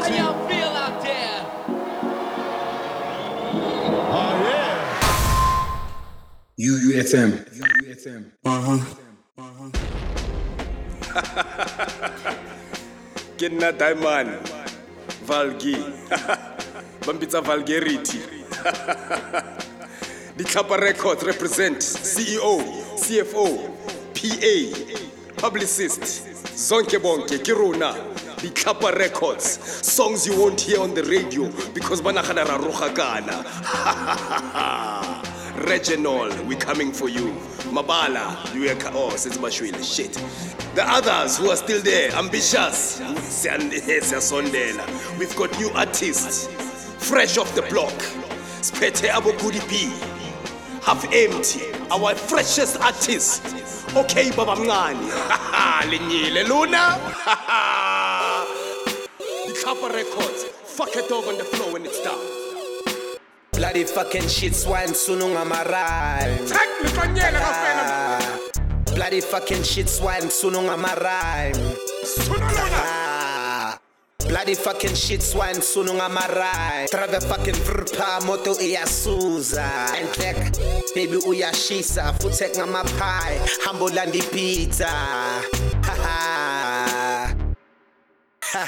How y'all feel out there? Oh yeah. UUFM. UUFM. ke nna diamond valgi ba mpitsa vulgarity ditlhapa records represent ceo cfo pa publicist zonke bonke ke rona ditlhapa records songs you won't hear on the radio because ba nagana ra Reginald, we're coming for you. Mabala, oh, since Bashwile, shit. The others who are still there, ambitious. We've got new artists, fresh off the block. Spete Kudi B. Half empty, our freshest artist. Okay, Baba Mngani. Linyile Luna. Kappa Records. Fuck it over on the floor when it's done. Bloody fucking shit swine sununga marai. Bloody fucking shit swine sununga marai. Ah. Bloody fucking shit swine sununga marai. Trave fucking vrpa moto iyasuza. And click baby uyashisa futek ngama pie. Humble landi pizza. Ha ha. Ko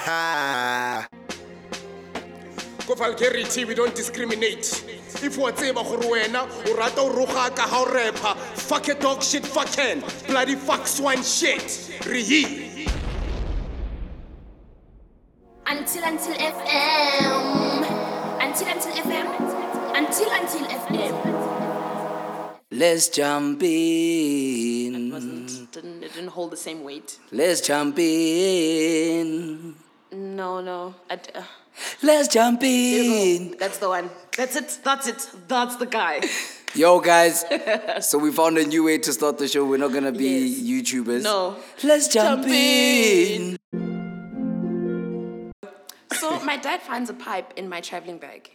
vulgarity we don't discriminate if wa tseba gore wena o rata o roga ka ga o repa fuck a dog shit fucking bloody fuck swine shit re he Until Until FM. Until Until FM. Until Until FM. Let's jump in. It wasn't didn't it didn't hold the same weight. Let's jump in. No, no. I uh, Let's jump in. that's the one. That's it. That's it. That's the guy. Yo, guys. so we found a new way to start the show. We're not gonna be Yes. YouTubers. No. Let's jump, Jump in. So my dad finds a pipe in my traveling bag.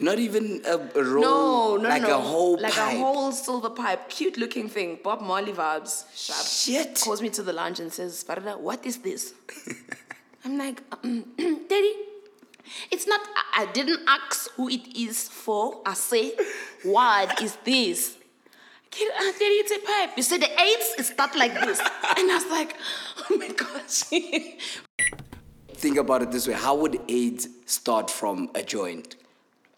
Not even a, a roll. No, no, like no. a whole like pipe. a whole silver pipe, cute looking thing. Bob Marley vibes. Sharp. Shit. Calls me to the lounge and says, "Farida, what is this?" I'm like, "Daddy, it's not. I, I didn't ask who it is for. I say, what is this?" Kid, uh, Daddy, it's a pipe. You said the AIDS is not like this, and I was like, "Oh my gosh." Think about it this way: How would AIDS start from a joint?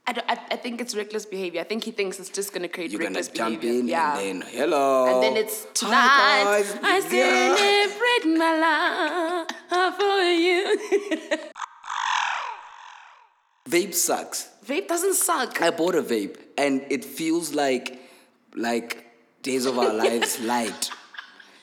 I, I, I think it's reckless behavior. I think he thinks it's just gonna create You're gonna reckless jump in yeah. and then hello. And then it's Hi, tonight. guys. I Yeah. celebrate my life for you. Vape sucks. Vape doesn't suck. I bought a vape and it feels like like Days of Our Lives light.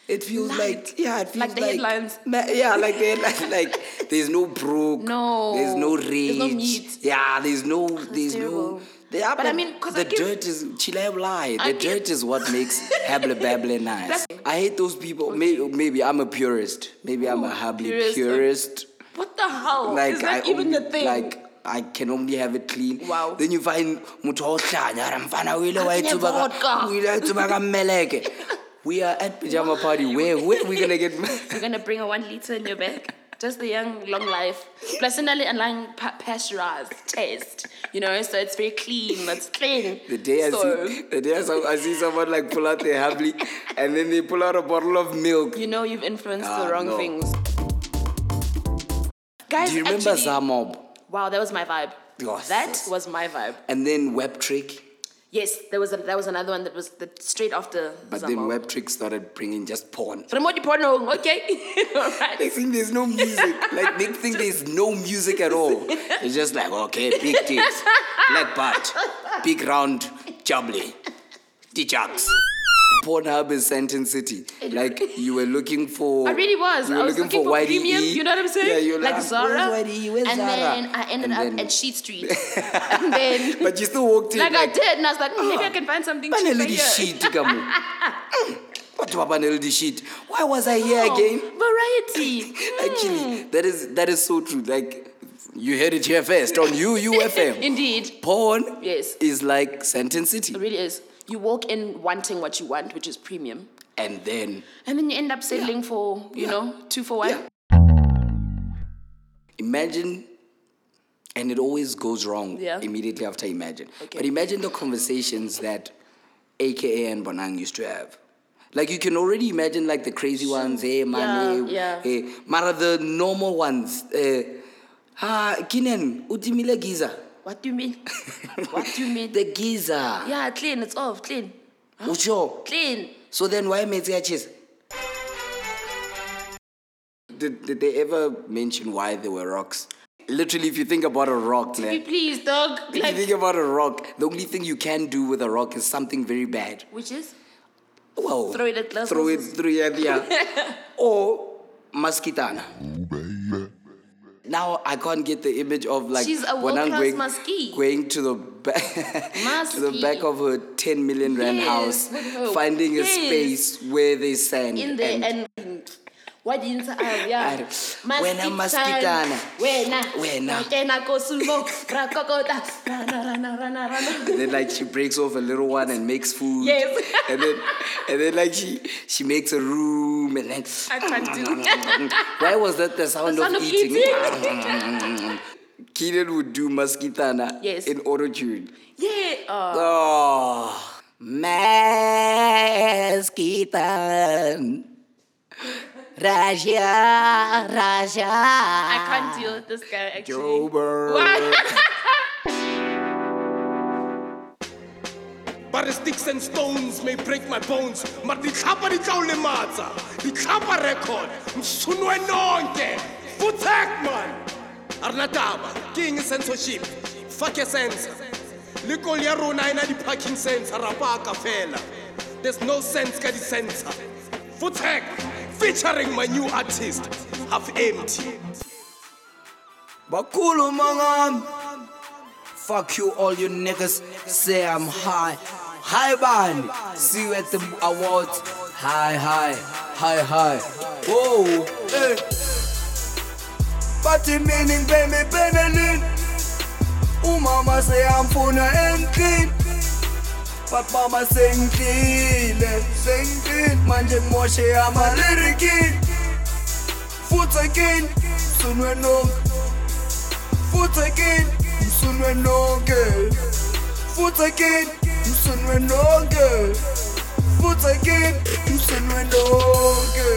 It feels Light. like yeah, it feels Like the headlines. Ma- yeah, like the headlines. Like there's no brook. No. There's no rage. There's no meat. Yeah, there's no. Oh, there's terrible. no. Yeah, But I mean, the I give- dirt is chile lie. I The give- dirt is what makes hable babble nice. I hate those people. Maybe, maybe I'm a purist. Maybe I'm a Ooh, hably purist. purist. What the hell? like Is that I even only, a thing? Like I can only have it clean. Wow. Then you find motho wa ho hlanya, "Ara mfana o ile wa A kenya itsuba ka- vodka." o ile wa itsuba ka mmeleke." We are at pajama party. Where where we gonna get? You're gonna bring a one liter in your bag. Just the young, long life. Personally, and pa- pasteurized taste. You know, so it's very clean. That's clean. The day I so, see, the day I, saw, I see someone like pull out their habli, and then they pull out a bottle of milk. you know you've influenced Ah, the wrong no. things. Guys, Do you remember actually, Zamob? Wow, that was my vibe. Oh, that was my vibe. And then Waptrick. Yes, there was a, that was another one that was the, straight after. But then Waptrick started bringing just porn. Remote porno, okay. All They right. think there's no music. like they think there's no music at all. It's just like okay, big tits, black butt, big round jubbly, D-chucks. Pornhub is Sentence City. Like you were looking for. I really was. You I were was looking, looking for YDE. premium. You know what I'm saying? Yeah, you're like like, Zara. Where's YDE? Where's and Zara? then I ended And up then- at Sheet Street. and then, But you still walked in. like I did, and I was like, "Hmm, maybe I can find something cheaper here. shit ka mo. Mm, Batho ba ba ne le di shit. Why was I here Oh, again? Variety. Actually, that is that is so true. Like you heard it here first on UUFM. Indeed. Porn Yes. is like Sentence City. It really is. You walk in wanting what you want, which is premium. And then And then you end up settling for, you Yeah. know, two for one. Yeah. imagine and it always goes wrong Yeah. immediately after Imagine. Okay. But imagine the conversations that AKA and Bonang used to have. Like you can already imagine like the crazy ones, hey man, Yeah, hey, hey. Mara the normal ones. Uh, ah, Kinen, utimile giza. What do you mean? what do you mean? The giza. yeah, clean. It's off. Clean. Ucho. Clean. So then why Metsi cheese? Did, did they ever mention why there were rocks? Literally, if you think about a rock, Be man, please, dog. if you think about a rock, the only thing you can do with a rock is something very bad. which is? Well, Throw it at glass Throw it houses. through yeah, yeah. or maskitana. Now I can't get the image of like She's a when I'm going, muskie. going to the back to the back of her 10 million rand Yes, house, finding a space where there's sand. In there and. what I? Yeah. Ar- wena maskitana. Wena. Wena. Wena kosumo. Rakokota. Rana, rana, rana, rana. And then like she breaks off a little one and makes food. Yes. And then and then like she she makes a room and then I can't do why was that the sound, sound of, of eating? eating. Keenan would do maskitana Yes. in auto tune. Yeah. Oh. Oh maskitan. Raja Raja I can't deal with this guy actually. Joburg. But the sticks and stones may break my bones, but the tlhapa di tla o lematsa. Di tlhapa record, msunwe nonke. Futek man. A re na taba, ke eng censorship? Fuck your sensor. Le kol ya rona ena di parking sensor ra paka fela. There's no sense ka di sensor. Futek featuring my new artist, Half Empty. Bakulu mangam. Fuck you, all you niggas. Say I'm high. High band. See you at the awards. High, high, high, high. Whoa, hey. Party meaning baby Benelin. Umama say I'm funa and clean. But mama sing clean, sing clean. Manje moshe I'm a lyric Foot again, sunwe no Foot again, msunwe nonke. Foot again, msunwe nonke. Foot again, msunwe nonke.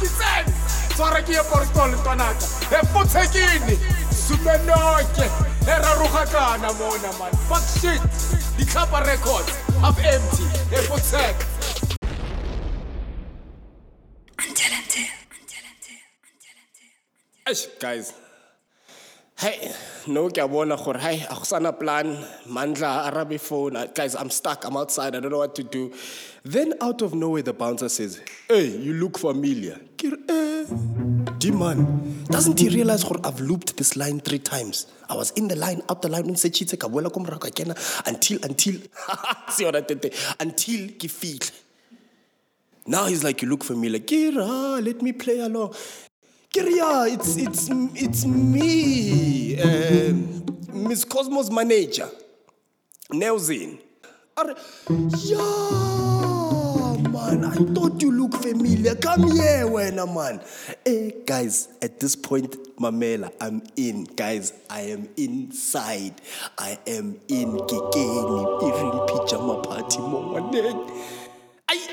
Kiseni, swara ke ye portol ntwanaka. E futsekini, sumenoke. E rarugakana mona man. Fuck shit. Kappa Records, half empty. Futsek. Eish, guys. Hey, no ke bona gore hey, a go sana plan, mandla arabe phone. Uh, Guys, I'm stuck. I'm outside. I don't know what to do. Then out of nowhere the bouncer says, "Hey, you look familiar." Ke eh, D-man, doesn't he realize gore I've looped this line three times? I was in the line, out the line, ntse ka boela ko morago ka kena until until se yona tete until ke. Now he's like, you look familiar. Kira, let me play along. Kira, it's it's it's me, um, Miss Cosmos manager, Nelson. Are, yeah, man, I thought you look familiar. Come here, wena man. Hey, guys, at this point, Mamela, I'm in. Guys, I am inside. I am in Kikeni, Earring Pajama Party, morning.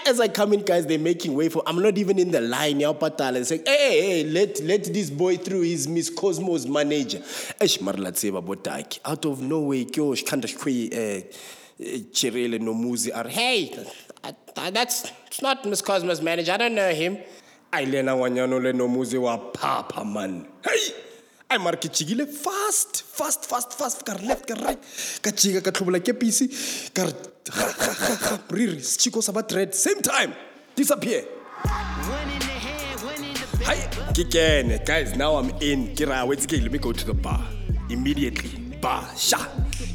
I, as I come in, guys, they're making way for. I'm not even in the line. Now, Patala saying, "Hey, hey, let let this boy through. He's Miss Cosmo's manager." Eish, mara la tseba botaki. Out of nowhere, kyo shikanda shkwi eh Chirele Nomuzi are. Hey, that's it's not Miss Cosmo's manager. I don't know him. Ailena wanyano le Nomuzi wa papa man. Hey. Ai mare ke tšhikile fast fast fast fast ka re left ka right ka tšhika ka tlhobola kepisi ka re riri sechiko sa ba dread same time disappear. Hi, ke kene guys now i'm in ke ra wetse ke let me go to the bar immediately bar sha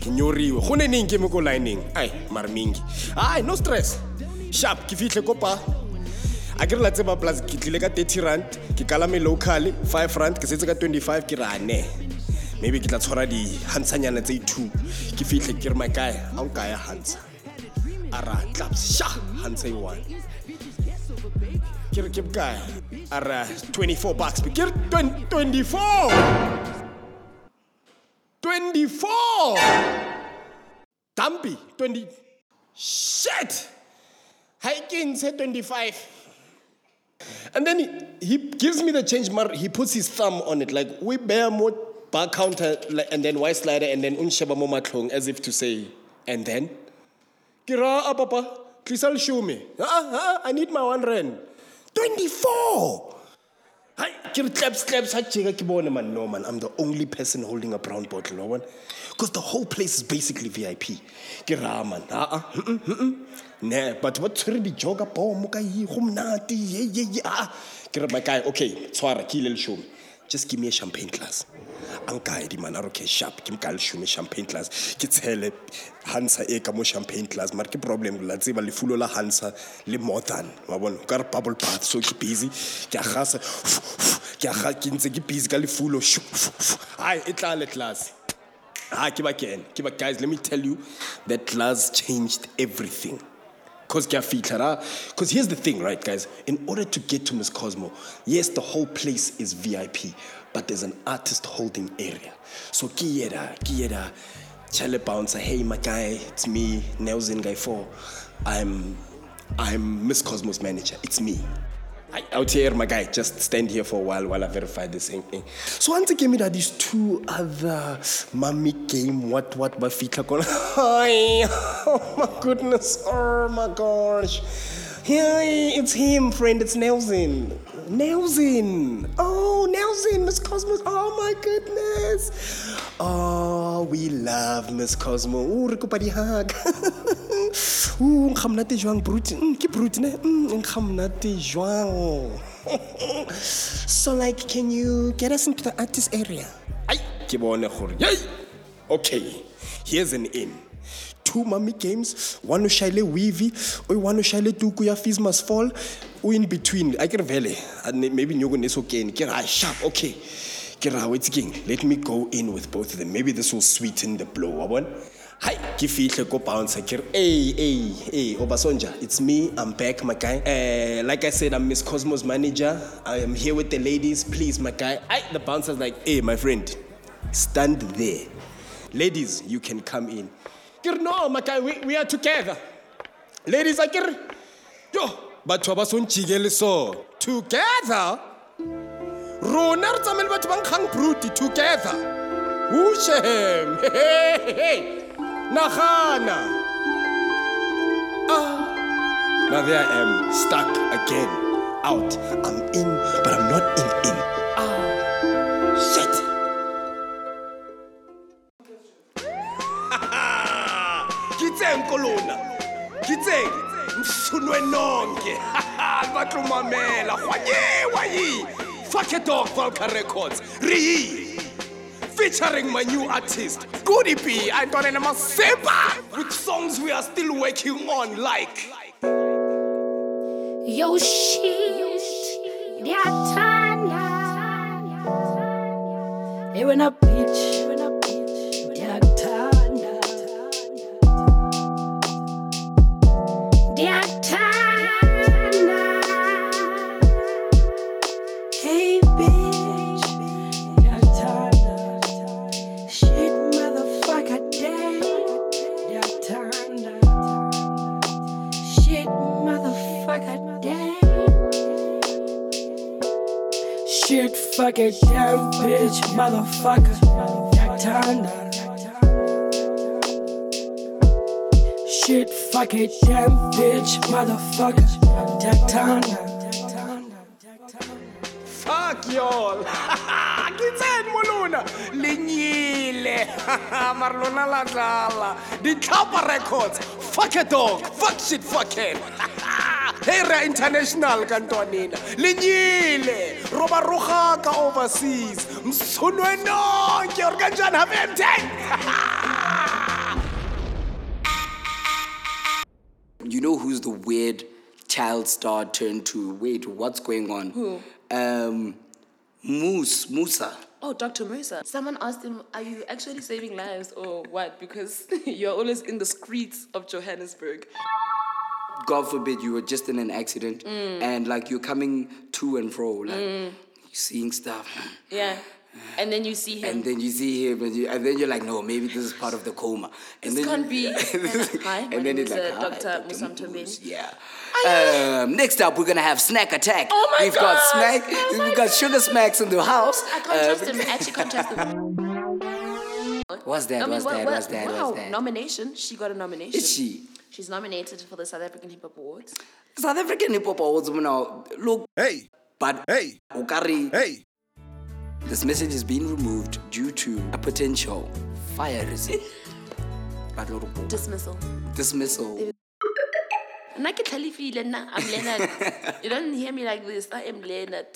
ke nyoriwe go ne neng ke mo ko lineng ai mare mingi ai no stress sharp ke fitlhe ko bar a ke re la tseba plus ke tlile ka 30 rand ke kalame locally 5 rand ke setse ka 25 ke rane maybe ke tla tshwara di-hantshanyana tse two ke fitlhe ke re makae guy a o nkaya hantsha a ra claps sha hantsha e one ke re ke bokae a ra 24 bucks ke re 24 24. Dumpy, 20. Shit! Hiking said 25. And then he, he gives me the change, mar he puts his thumb on it, like we bear more bar counter, and then white slider, and then unsheba mo matlhong, as if to say, and then? Kira, ah, papa, tlisa leshome. Ah, ah, I need my one rand. 24! I'm the only person holding a brown bottle, no one? Because the whole place is basically VIP. Ke ra man, but what tshwere di-joga bomb ka monate, ye, ye, ah. My guy, okay. Just give me a champagne glass. Ankaedi man, a re, okay, sharp, ke mka leshome champagne glass. Ke tshele Hansa e ka mo champagne glass, mara ke problem la tseba lefulo la Hansa le more than, wa bona, ka re bubble bath, so ke busy, ke a gasa, ke a ke ntse ke busy ka lefulo. Hai, e tla le class. Ah, ke ba kene, ke ba guys, let me tell you, that class changed everything. Cause Because ah? here's the thing, right, guys? In order to get to Miss Cosmo, yes, the whole place is VIP, but there's an artist holding area. So Kiera, Kiera, Chale bouncer, hey my guy, it's me, Nelson Guy 4. I'm I'm Miss Cosmo's manager. It's me. I, out here, my guy, just stand here for a while while I verify this thing. thing. So once again, me that these two other mummy game, what what bafitla kona. Hi, oh my goodness, oh my gosh. Hey, it's him, friend. It's Nelson. Nelson. Oh, Nelson, Miss Cosmos. Oh my goodness. Oh, we love Miss Cosmo. Ooh, re kopa di-hug. Ooh, nkga monate jwang brute Mm, ke brute ne nkga monate jwang so like can you get us into the artist area ai okay here's an in two mummy games one o shaile weavy o one o shaile tuku ya fees must fall o in between vele a ne- maybe nyoko ne so kene ke ra sharp okay ke wetse keng let me go in with both of them maybe this will sweeten the blow wa Hi, ke fihle ko bouncer hey hey hey Obasonja, it's me. I'm back, my guy. Uh, like I said, I'm Miss Cosmo's manager. I am here with the ladies, please, my guy. I, the bouncer's like, hey, my friend, stand there. Ladies, you can come in. Ke re, no, we, we are together. Ladies, I get yo, batho ba son le so. Together? Rona re tsamaya le batho ba nkgang bruti together. Ushem. Nagana. Ah. Now there I am, stuck again. Out. I'm in, but I'm not in in. Ah. Kolona. Kitseng. Msunwe nonke. Batlumamela. Kwanyewa yi. Fuck it dog Volca Records. Ri featuring my new artist, Goody P, Antonina Masepa, with songs we are still working on, like. Yo shit, ndiyathanda. Ewe na bitch, bitch motherfucker, ndiyakuthanda. Shit fucking damn bitch motherfucker, ndiyakuthanda. Fuck y'all. Kitseng molona. Lenyile. Marlona la dlala. Ditlhapa Records. Fuck a dog. Fuck shit fucking. Hey ra international ka ntwanena. Lenyile. Roba roga ka overseas. Msunwe nonke. Or kanjani have You know who's the weird child star turned to? Wait, what's going on? Who? Um, Moose, Musa. Oh, Dr. Musa. Someone asked him, Are you actually saving lives or what? Because you're always in the streets of Johannesburg. God forbid you were just in an accident Mm. and like you're coming to and fro, like you're seeing stuff. Yeah. and then you see him. And then you see him, and, you, and then you're like, no, maybe this is part of the coma. And This then can't be. Hi, my and then it's like, Dr. Musam Mus." Mthombeni. Yeah. Um, next up, we're gonna have snack attack. Oh my We've got snack. Oh We've got sugar smacks in the house. I can't Uh, trust him. I actually can't trust him. What's that? I mean, what's what- that? what- What's that? Wow, What's that? nomination. She got a nomination. Is she? She's nominated for the South African Hip Hop Awards. South African hip hop awards now. Look, Hey, but hey, Ukari, hey. this message has been removed due to a potential fire risk. but look, Dismissal. dismissal. Nna ke tlhalefile, nna, I'm Leonard. you don't hear me like this. I am Leonard.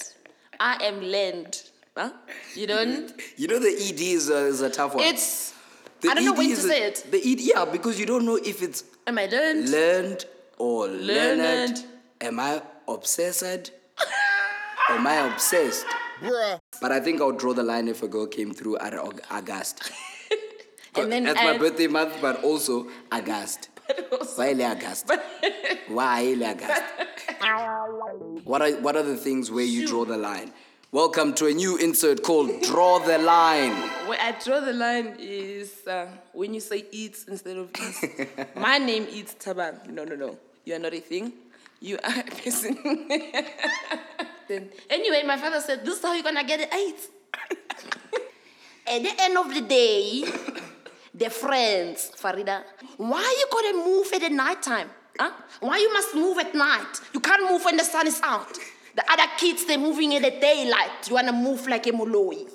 I am land. Huh? You don't? You know the ED is a, is a tough one. It's. The I don't know when to a- say it. The ED, yeah, because you don't know if it's Am I learned? learned or learned. Learned. Am I obsessed? am I obsessed? But I think I'll draw the line if a girl came through at August. and then That's my birthday month, but also August. Why le August? Why le August? What are what are the things where you draw the line? Welcome to a new insert called Draw the Line. Where I draw the line is uh, when you say eats instead of eats. My name is Taban. No, no, no. You are not a thing. You are a person. then, anyway, my father said, This is how you're gonna get the AIDS. At the end of the day, the friends, Farida, why you going to move at the night time? Huh? Why you must move at night? You can't move when the sun is out. The other kids, they're moving in the daylight. You wanna move like a moloi.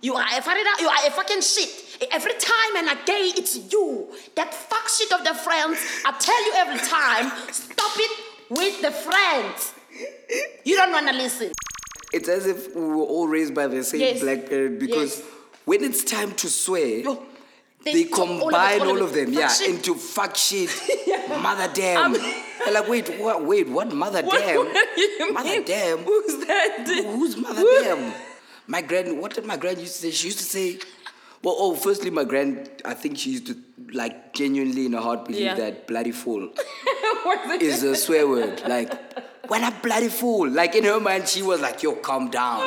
You are a you are a fucking shit. Every time and again, it's you. That fuck shit of the friends. I tell you every time, stop it with the friends. You don't wanna listen. It's as if we were all raised by the same Yes. black parent because Yes. when it's time to swear, Yo, they, talk all of it, combine all, all of, them, yeah, into fuck shit, mother damn. I'm- They're like, wait, what? Wait, what? Mother What- damn, what mother mean? damn. Who's that? Who- Who's mother Who- damn? My grand, what did my grand used to say? She used to say, well, oh, firstly, my grand, I think she used to like genuinely in her heart believe Yeah. that bloody fool is a swear word. Like, when I bloody fool. Like in her mind, she was like, yo, calm down.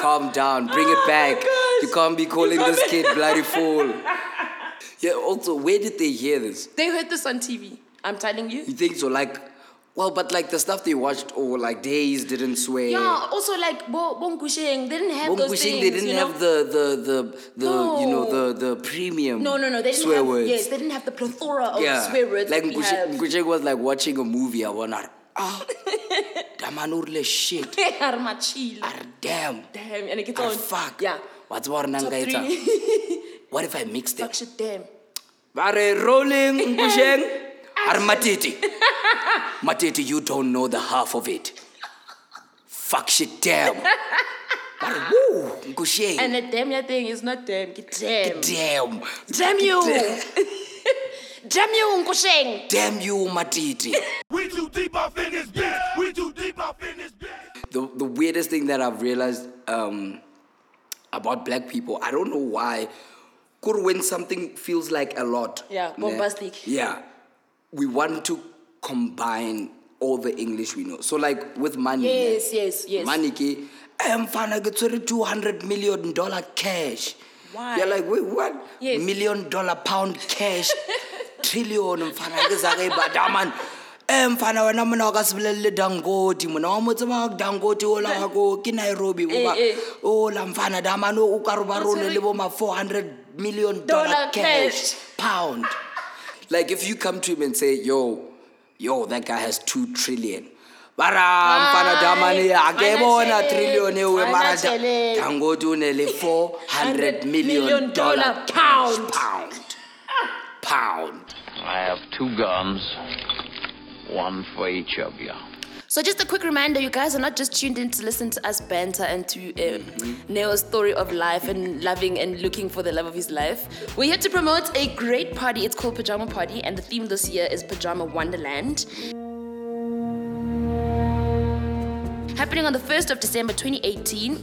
Calm down. Bring it oh back. Oh. You can't be calling can't this be- kid bloody fool. Yeah, also, where did they hear this? They heard this on TV. I'm telling you. You think so? Like, well, but like the stuff they watched or like days didn't swear. Yeah, also like Bo they didn't have Wong those Kushing, things. they didn't you know? have the the the, the you know the the premium No, no, no. They didn't swear have. words. Yes, they didn't have the plethora of yeah, swear words like we was like watching a movie. I want ah, damanurle shit. Armachila. Ah, Damn. Damn, and it gets on. fuck. Yeah. What's Top nangaita? What if I mixed Fuck it? shit, damn. Bare rolling Nkusheng. Ar matiti. Matiti, you don't know the half of it. Fuck shit, damn. Bare woo, Nkusheng. And the damn your thing is not damn, get damn. Damn. Damn you. damn you, Nkusheng. Damn you, Matiti. We too deep off in this bitch. We too deep off in this bitch. the, the weirdest thing that I've realized um, about black people, I don't know why, kur when something feels like a lot. Yeah, bombastic. Yeah. We want to combine all the English we know. So like with money. ne? Yes, yes, yes. Money ke, I'm fine, get 200 million dollar cash. Why? You're like, wait, what? Yes. Million dollar pound cash. trillion mfana ke sa ke bata man eh mfana wena mona o ka se bolelele Dangote mona wa mo tseba Dangote o la ko ke nairobi o ba Eh, eh. o la mfana damane o ka re ba rone le bo ma 400 million dollar cash. pound like if you come to him and say yo yo that guy has 2 trillion bara mfana damane a ke Fana bona tjhelete, trillion e o fana mara da- tjhelete. Dangote o ne le 400 million million dollar dollar pound. pound pound I have two guns, one for each of you. So just a quick reminder, you guys are not just tuned in to listen to us banter and to uh, Neo's story of life and loving and looking for the love of his life. We're here to promote a great party. It's called Pajama Party, and the theme this year is Pajama Wonderland. Happening on the 1st of December 2018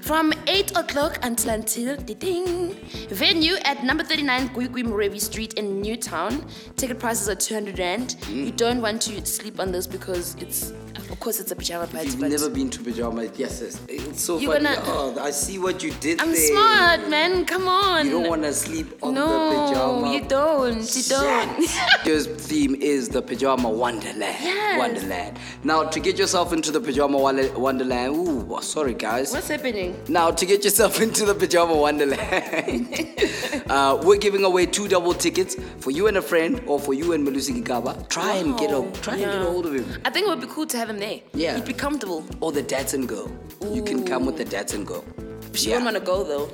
from 8 o'clock until until the ding. Venue at number 39 Gwigwi Mrwebi Street in Newtown. Ticket prices are 200 Rand. Mm. You don't want to sleep on this because it's, of course, it's a pajama party. You've never been to pajama. Yes, yes. It's so You're funny. gonna- Oh, I see what you did I'm there. smart, man. Come on. You don't want to sleep on no, the pajama. No, you don't. You don't. Your theme is the pajama wonderland. Yes. Wonderland. Now, to get yourself into the pajama wonderland, ooh, sorry guys. What's happening? Now, to get yourself into the pajama wonderland, uh, we're giving away two double tickets for you and a friend, or for you and Malusi Gigaba. Try and get a try and get a hold of him. I think it would be cool to have him there. Yeah. He'd be comfortable. Or the Datsun girl. You can come with the Datsun girl. She Yeah. won't want to go though.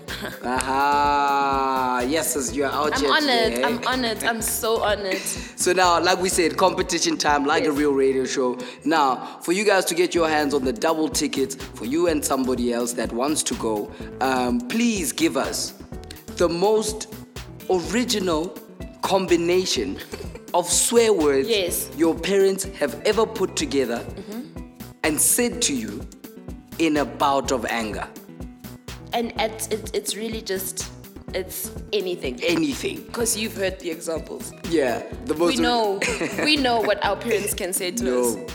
Aha, yes, as you're out I'm honored. today. I'm honored. I'm so honored. So now, like we said, competition time, like a real radio show. Now, for you guys to get your hands on the double tickets, for you and somebody else that wants to go, um, please give us the most original combination of swear words Yes. your parents have ever put together and said to you in a bout of anger. And it's, it's, it's really just, it's anything. Anything. Because you've heard the examples. Yeah, the most. We know, we know what our parents can say to us. No.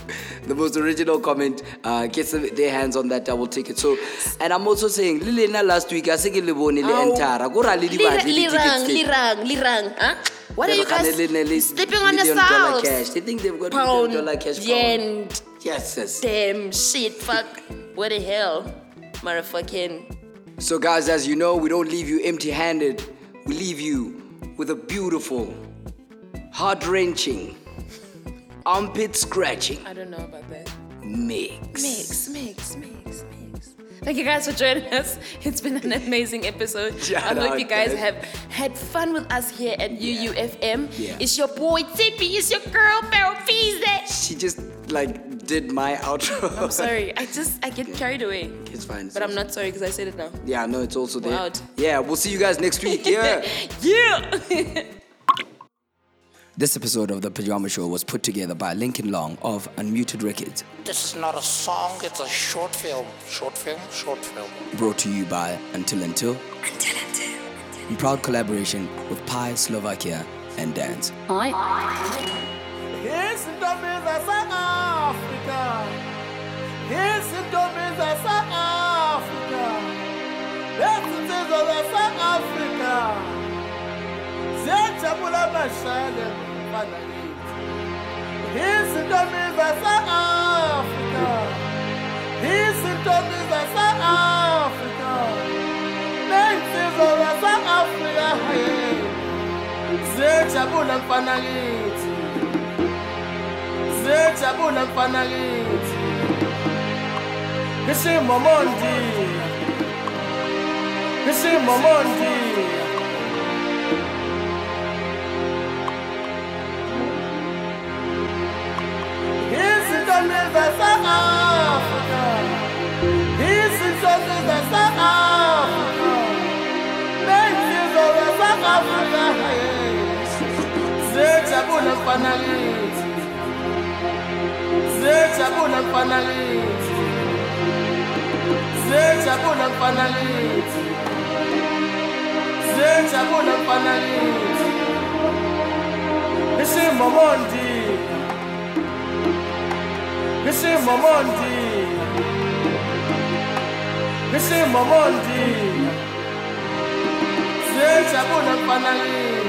The most original comment uh, gets their hands on that double ticket. So, and I'm also saying, Lilena last week, I think le bone le Ow. entara. Go ra le di batle di Lirang, lirang, lirang, huh? What are you guys le sleeping on yourselves? cash. They think they've got Pound, million dollar cash. yen, Yes, yes. damn shit, fuck. What the hell? Motherfucking. So, guys, as you know, we don't leave you empty handed. We leave you with a beautiful, heart wrenching, armpit scratching I don't know about that. mix. Mix, mix, mix, mix. Thank you guys for joining us. It's been an amazing episode. Shout I hope out, you guys guys. have had fun with us here at UUFM. Yeah. It's your boy Tippy. It's your girl Fize. She just like did my outro. I'm sorry. I just I get carried away. It's fine. But I'm not sorry because I said it now. Yeah, no, it's also there. We're out. Yeah, we'll see you guys next week. Yeah. yeah. this episode of The Pajama Show was put together by Lincoln Long of Unmuted Records, This is not a song, it's a short film. Short film, short film. brought to you by Until Until. Until Until. In proud collaboration with Pi Slovakia and Dance. Izintombi zase-Afrika Izintombi zase-Afrika Lezinsizwa zase-Afrika Ziyajabula amashale mfana yethu. Izintombi zase-Afrika Izintombi zase-Afrika Lezinsizwa zase-Afrika hey. Ziyajabula mfana kithi Ziyajabula mfana kithi. Ishimomondi Ishimomondi Izintombi zase-Afrika. Izintombi zase-Afrika. Lezinsizwa zase-Afrika. Ziyajabula mfana kithi Ziyajabula mfana kithi Ziyajabula mfana kithi Ziyajabula mfana kithi Ishimomondi Ishimomondi Ishimomondi Ziyajabula mfana kithi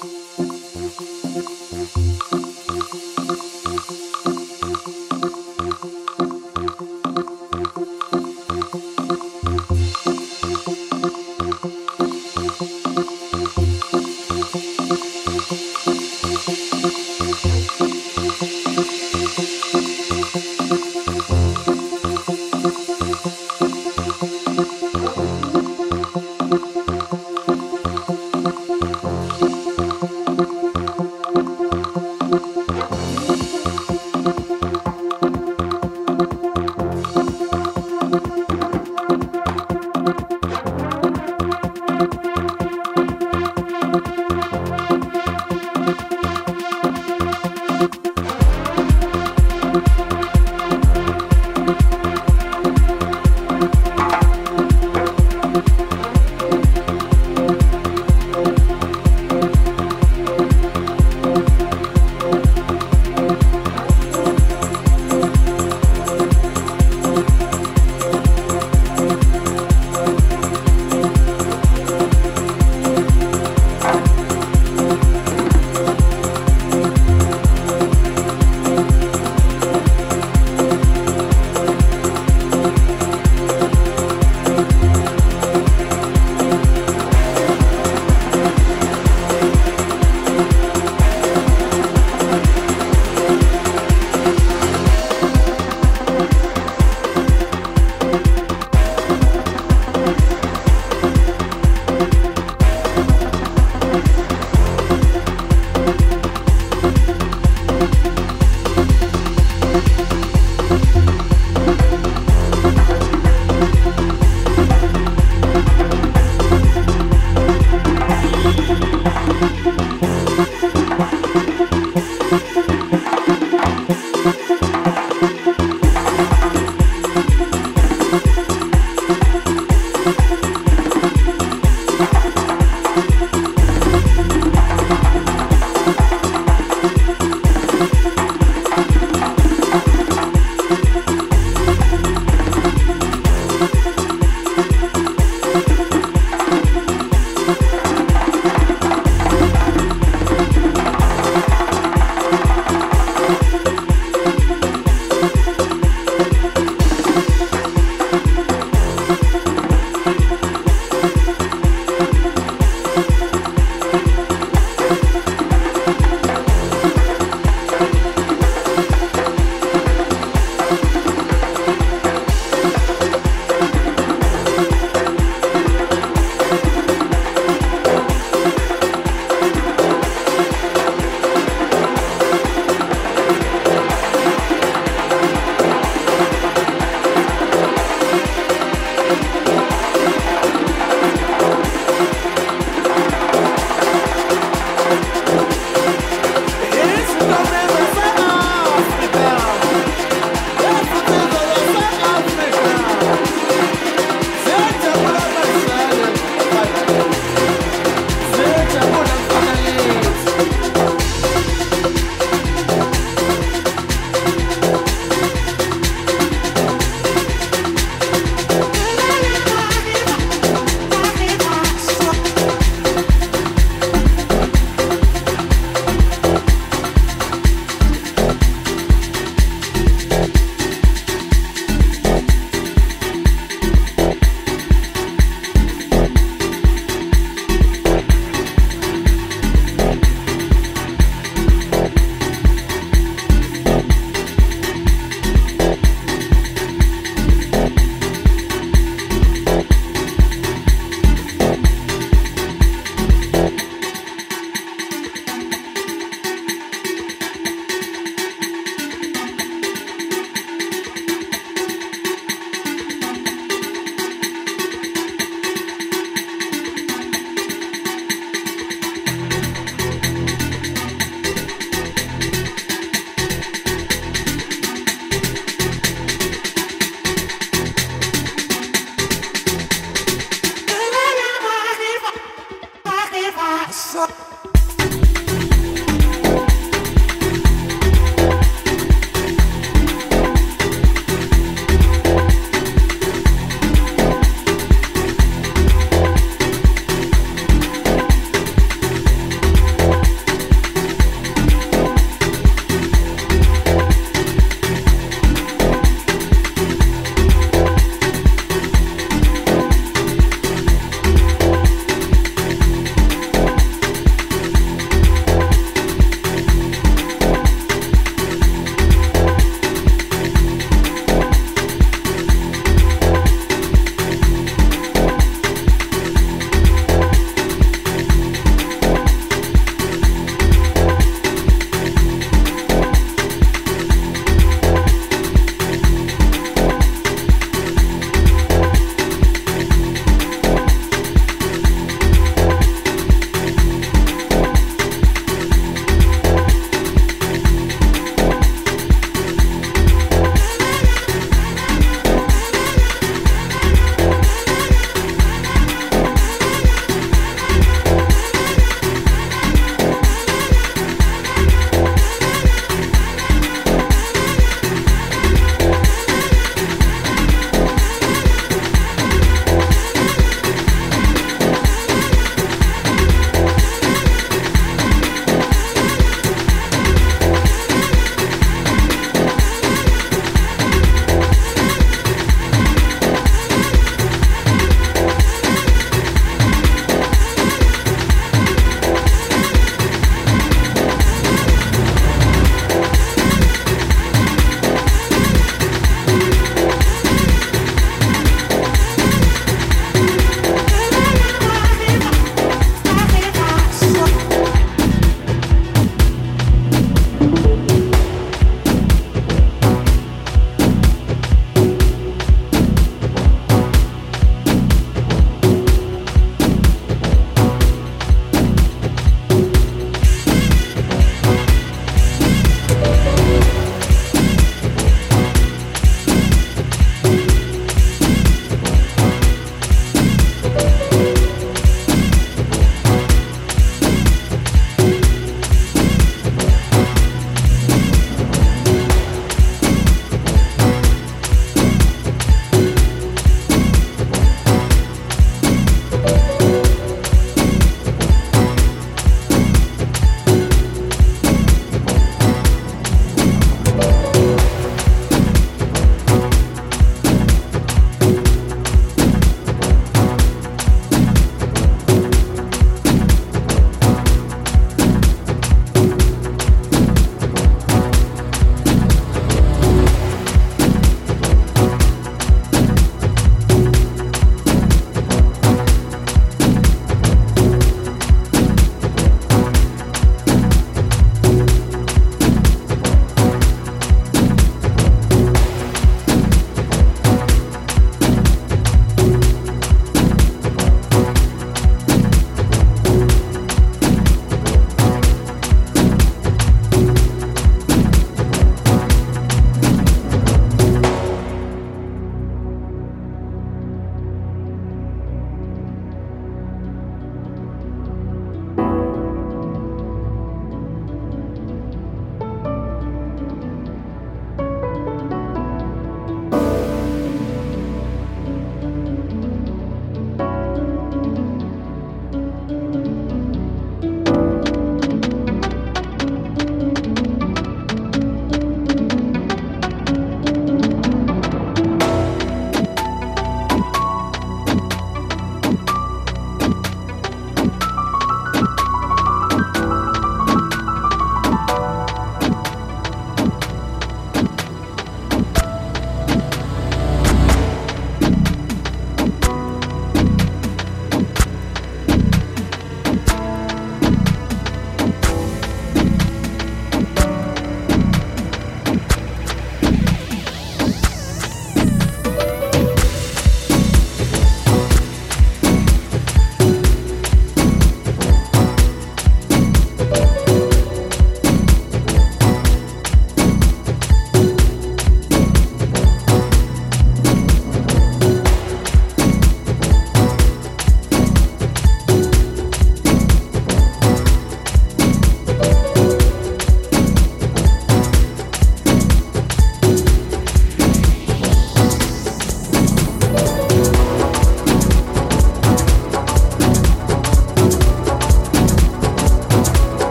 Música